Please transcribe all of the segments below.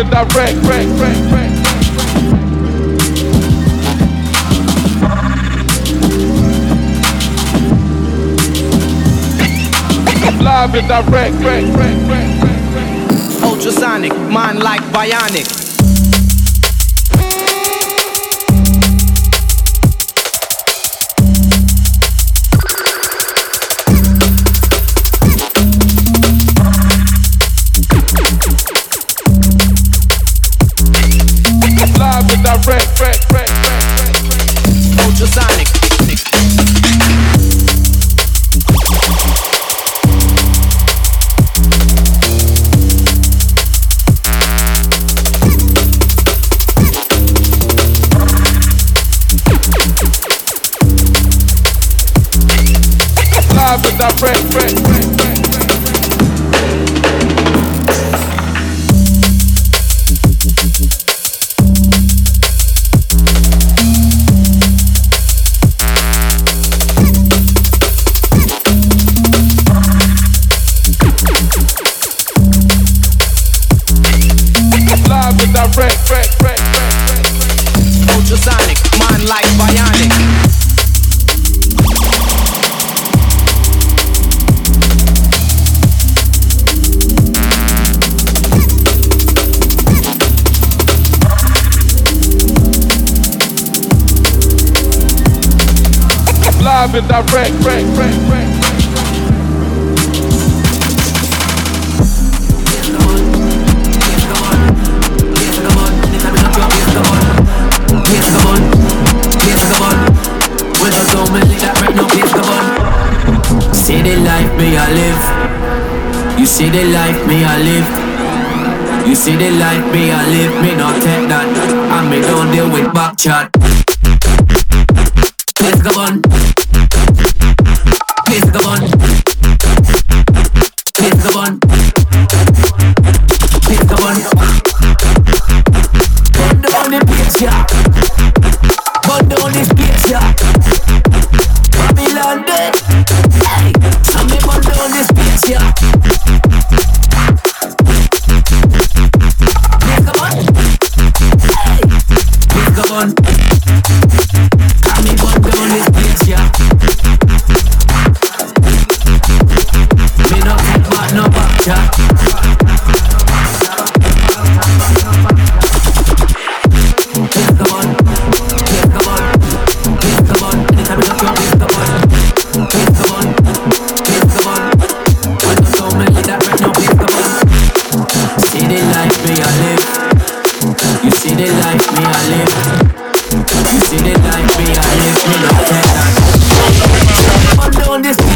and direct. Rack, rack, rack, Live and direct. Ultrasonic, mind like bionic. And direct. Rec, rec, rec. See the life me I live. You see the life me I live. You see the life me I live. Me not take that. And me don't deal with back chat. You see the life me I live. You see the life me I live. Me not care. Up down this.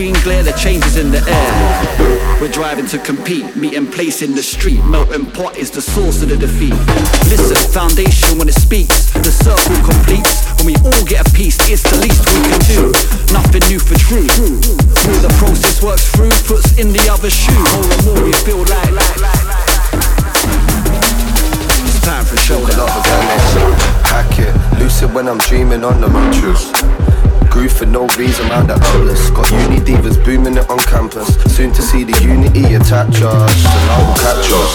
Telescreen glare, the changes in the air. We're driving to compete, meeting place in the street. Melting pot is the source of the defeat. Listen, foundation when it speaks, the circle completes. When we all get a piece, it's the least we can do. Nothing new for true. More the process works through, puts in the other shoe. More and more we feel like. It's time for show. Hack it, lucid when I'm dreaming on the mattress. No reason round the outlets. Got uni divas booming it on campus. Soon to see the unity attach us. The law will catch us.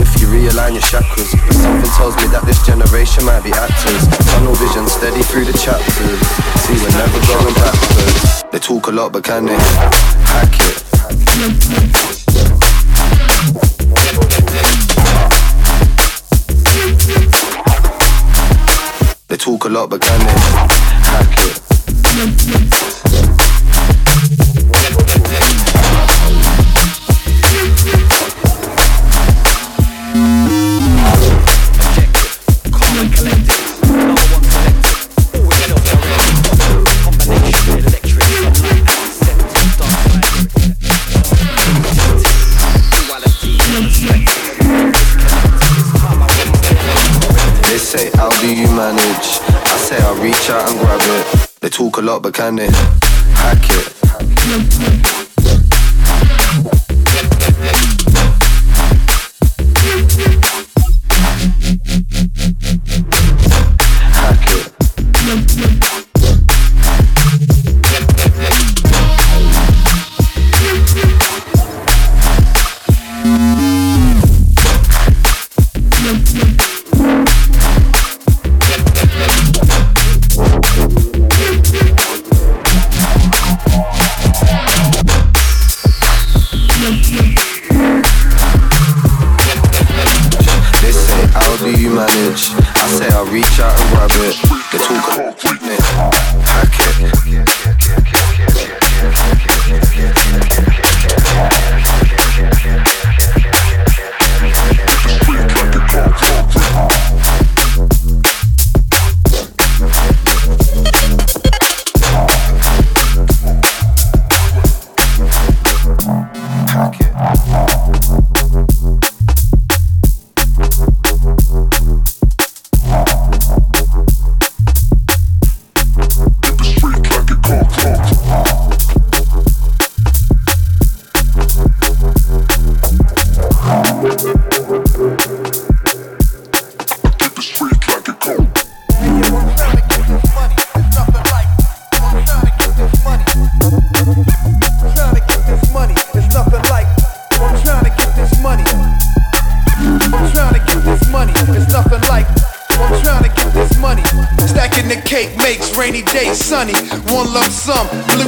If you realign your chakras, but something tells me that this generation might be actors. Tunnel vision steady through the chapters. See, we're never going backwards. They talk a lot, but can they hack it? They talk a lot, but can they Jump. But can they sunny, one love, some Blue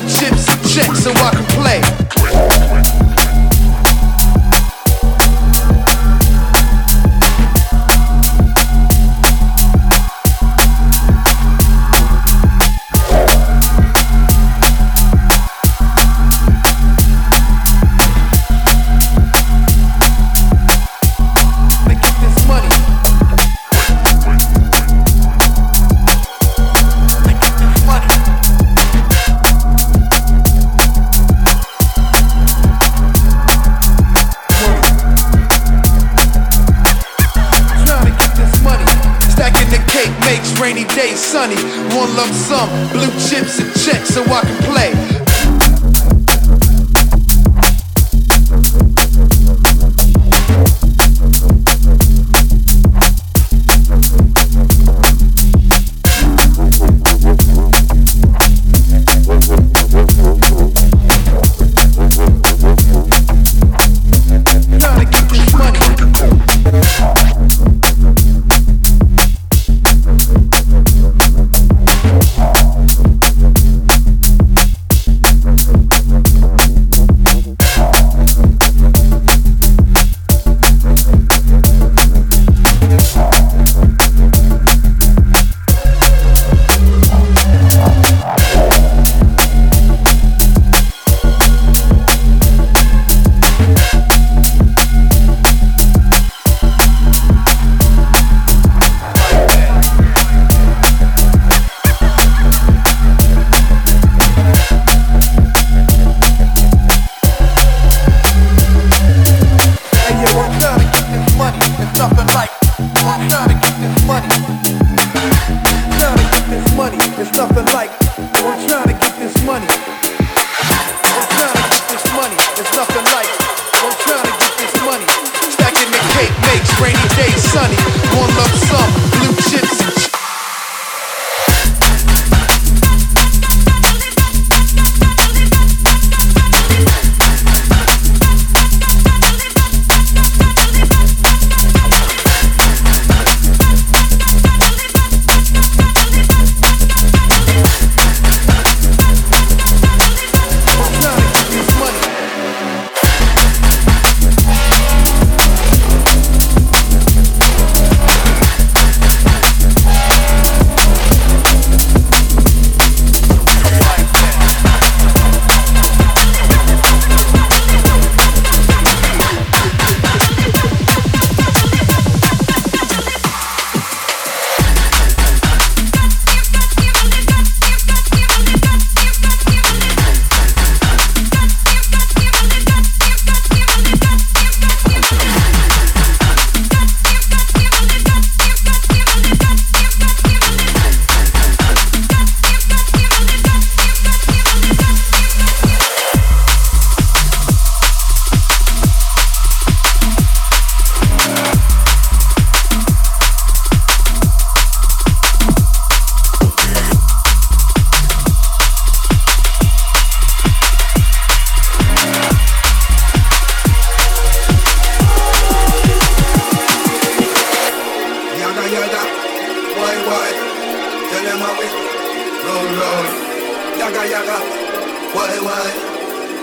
Why, why?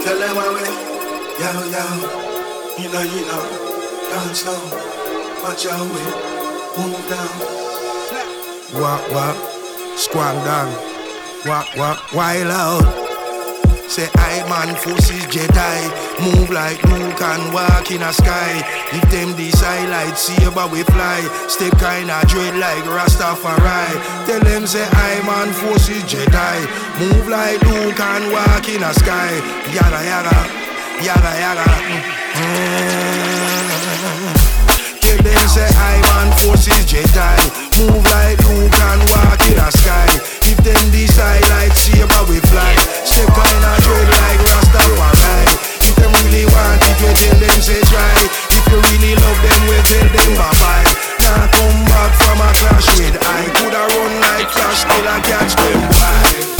Tell them why we. Yo, yo. You know, you know. Dance slow. Watch your way. Move down. Walk, walk. Squad down. Walk, walk. Wild out. Say I man forces Jedi. Move like Luke and walk in a sky. If them decide like saber we fly. Step kinda dread like Rastafari. Tell them say I man forces Jedi. Move like Luke and walk in a sky. Yada yada, yada yada. Mm-hmm. Them say I man forces Jedi. Move like Luke and walk in the sky. If them decide like Saber we fly. Step on of dread like Rastafari If them really want it we tell them say try. If you really love them we tell them bye bye Now come back from a clash with I. Coulda run like Flash till I catch them fly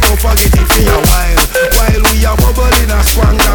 bubble forget it for a while. While we are bubbling in a swang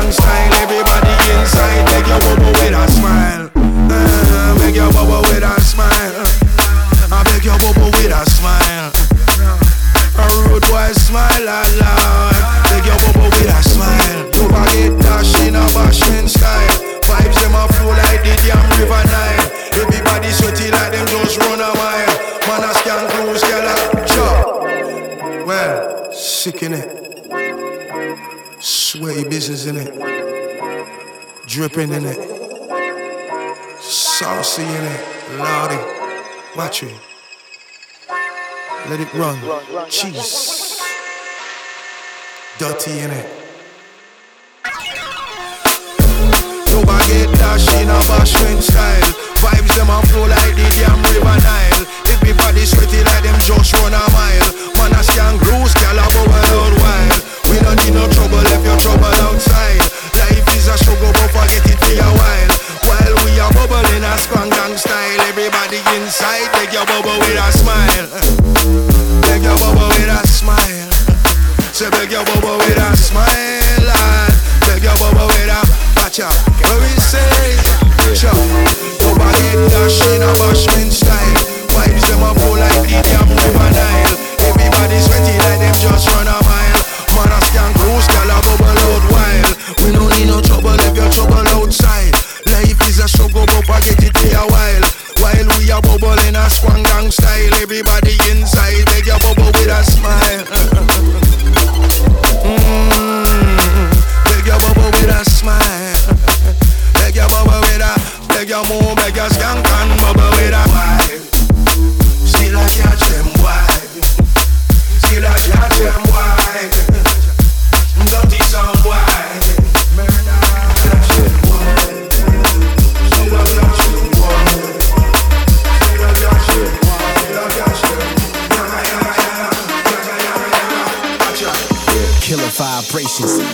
Sweaty in it. Dripping in it. Saucy in it. Lordy. Watch it. Let it run. Cheese. Dirty in it. Nobody get dash in a bashment style. Vibes them a flow like the damn river Nile. Everybody sweaty like them just run a mile. Man a scan gal a bubble out wild. We don't need no trouble if you're trouble outside. Life is a struggle, but forget it for a while. While we are bubbling a squang gang style, everybody inside take your bubble with a smile. Take your bubble with a smile. Say beg your bubble with a smile. Beg your bubble with a watch out. What we say? Chop. Nobody dash in a bashment style. Vibes them a flow like the damn river Nile. Everybody sweaty like them just run a mile. Man a scan cruise, gal a bubble out wild. We don't need no trouble if you're trouble outside. Life is a struggle, but forget it for a while. While we are bubble in a swan gang style, everybody inside beg your bubble with a smile. mm, beg your bubble with a smile. Beg your bubble with a, beg your move, beg your skank I catch them wide. Dirty some wide.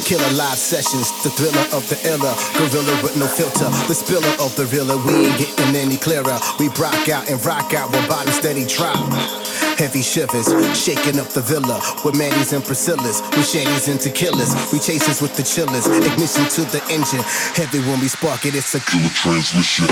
Killer live sessions, the thriller of the iller, gorilla with no filter, the spiller of the realer. We ain't getting any clearer. We rock out and rock out with body steady drop. Heavy shivers, shaking up the villa with Manny's and Priscilla's, with Shadys and tequilas. We chasers with the chillers, ignition to the engine. Heavy when we spark it, it's a killer transmission.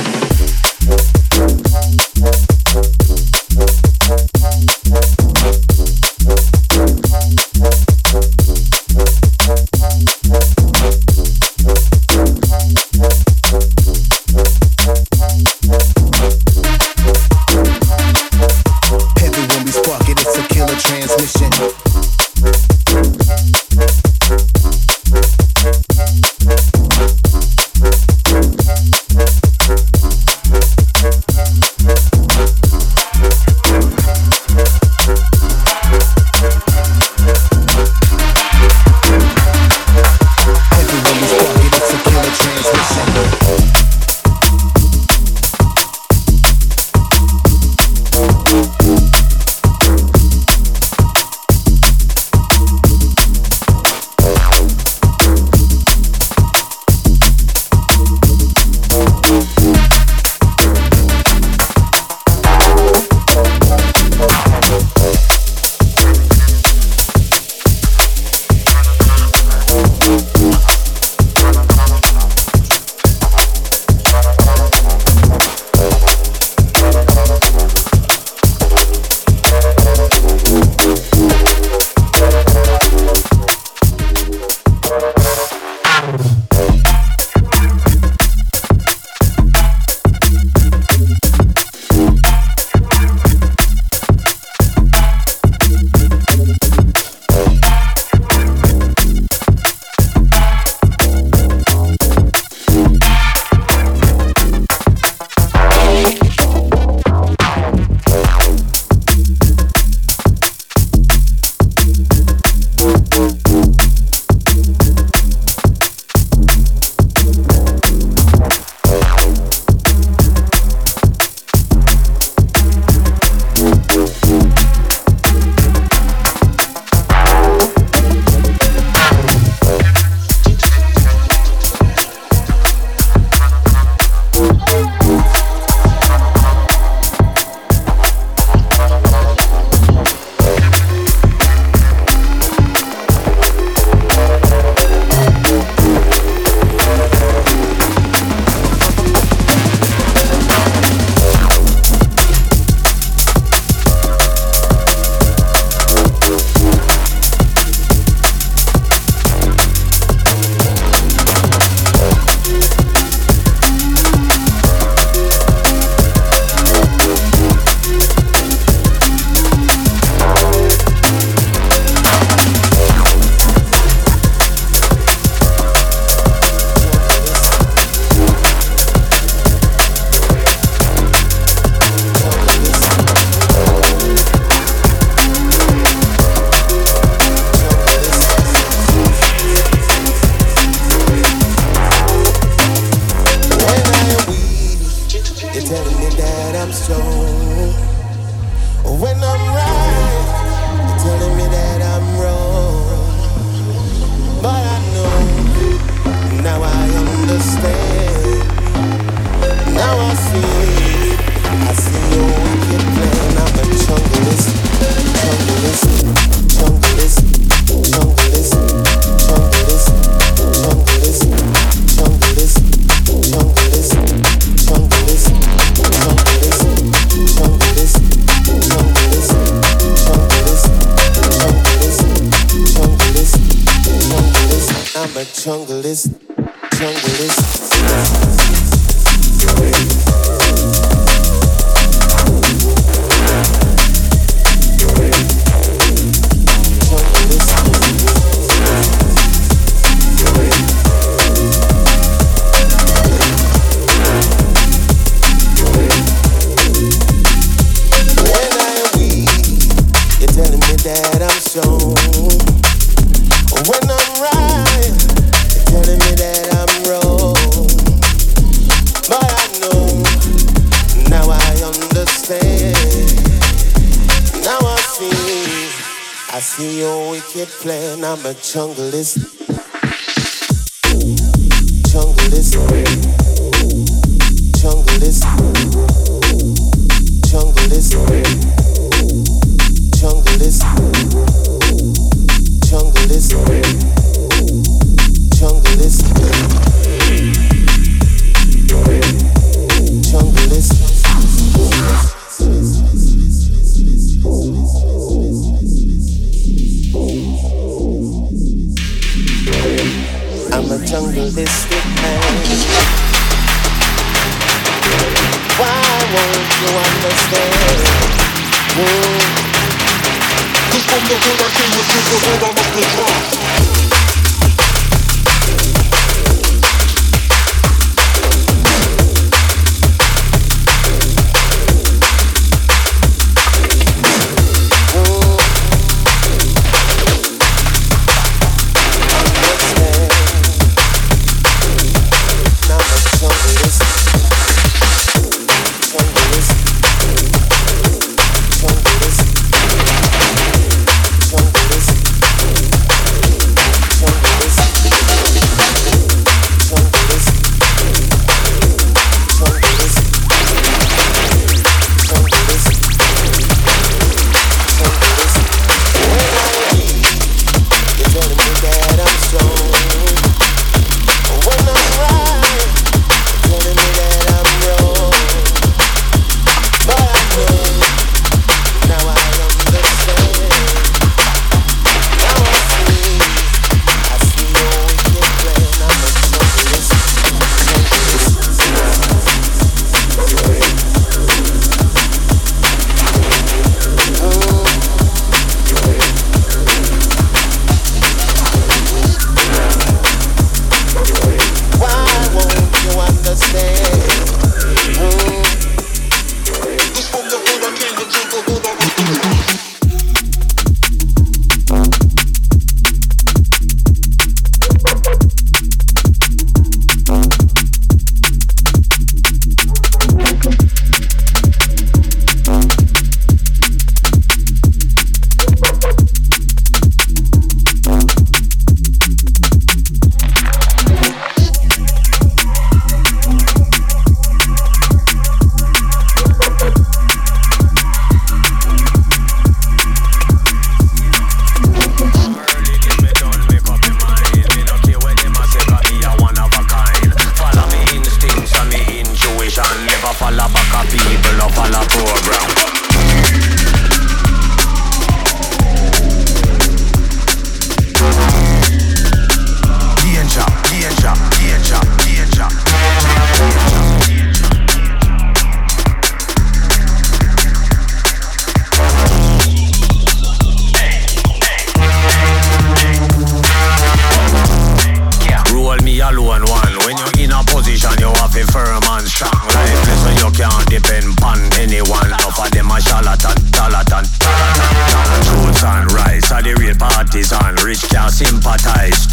jungle is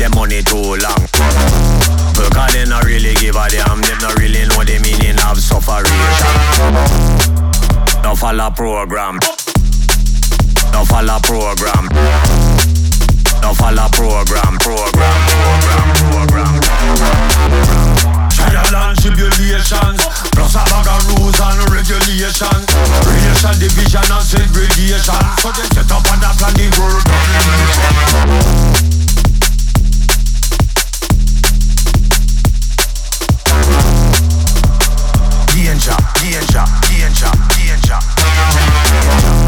Them money too long. Because they not really give a damn. Them not really know the meaning of sufferation. Enough follow program. No follow program. No follow program, program, program, program. Trial and tribulations, plus a bag of rules and regulations. Creation, division and segregation. So they set up that plan the world Danger, danger, danger, danger.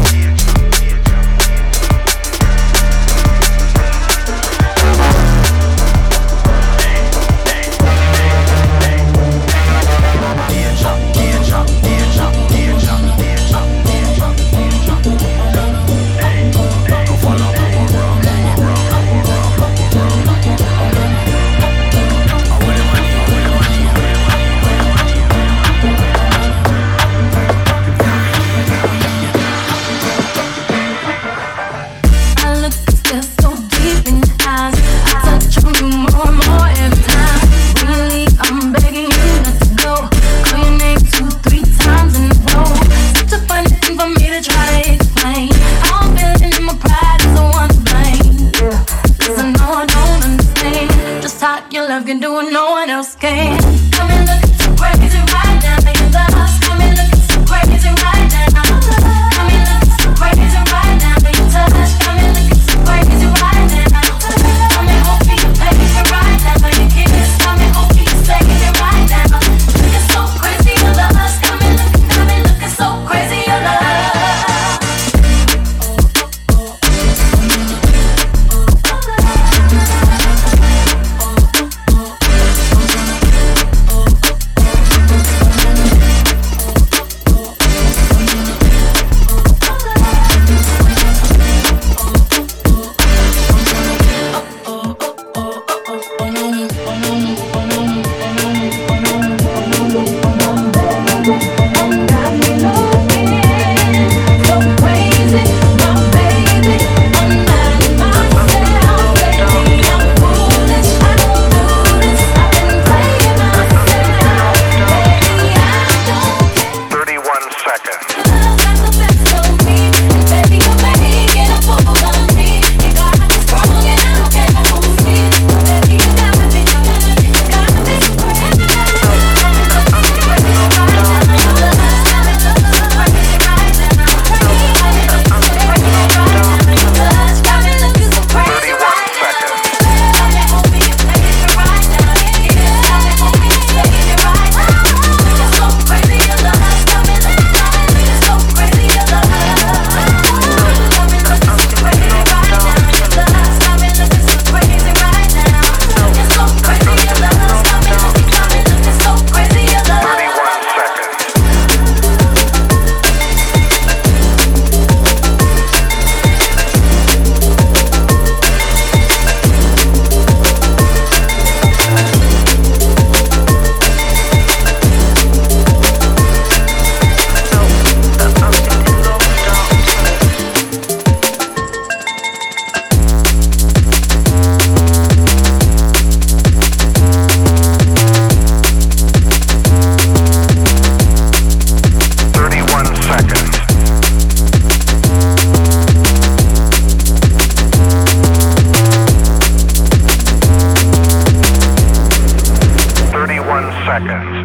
seconds.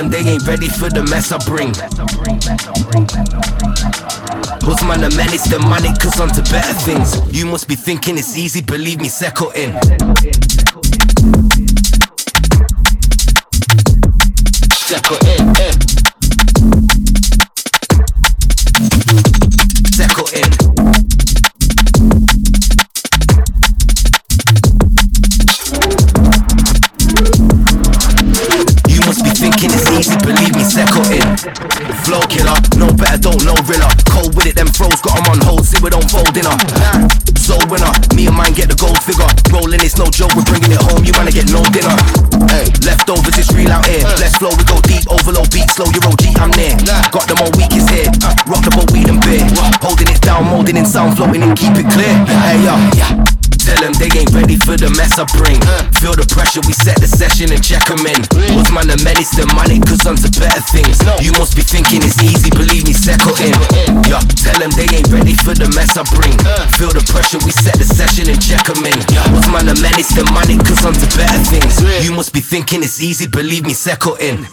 them they ain't ready for the mess I bring. Who's man to manage the money, cause I'm to better things. You must be thinking it's easy, believe me, settle in. mess I bring. Feel the pressure, we set the session and check them in. What's man, the menace, the money, cause I'm to better things. You must be thinking it's easy, believe me, settle in. Yeah, tell them they ain't ready for the mess I bring. Feel the pressure, we set the session and check them in. What's man, the menace, the money, cause I'm to better things. You must be thinking it's easy, believe me, settle in.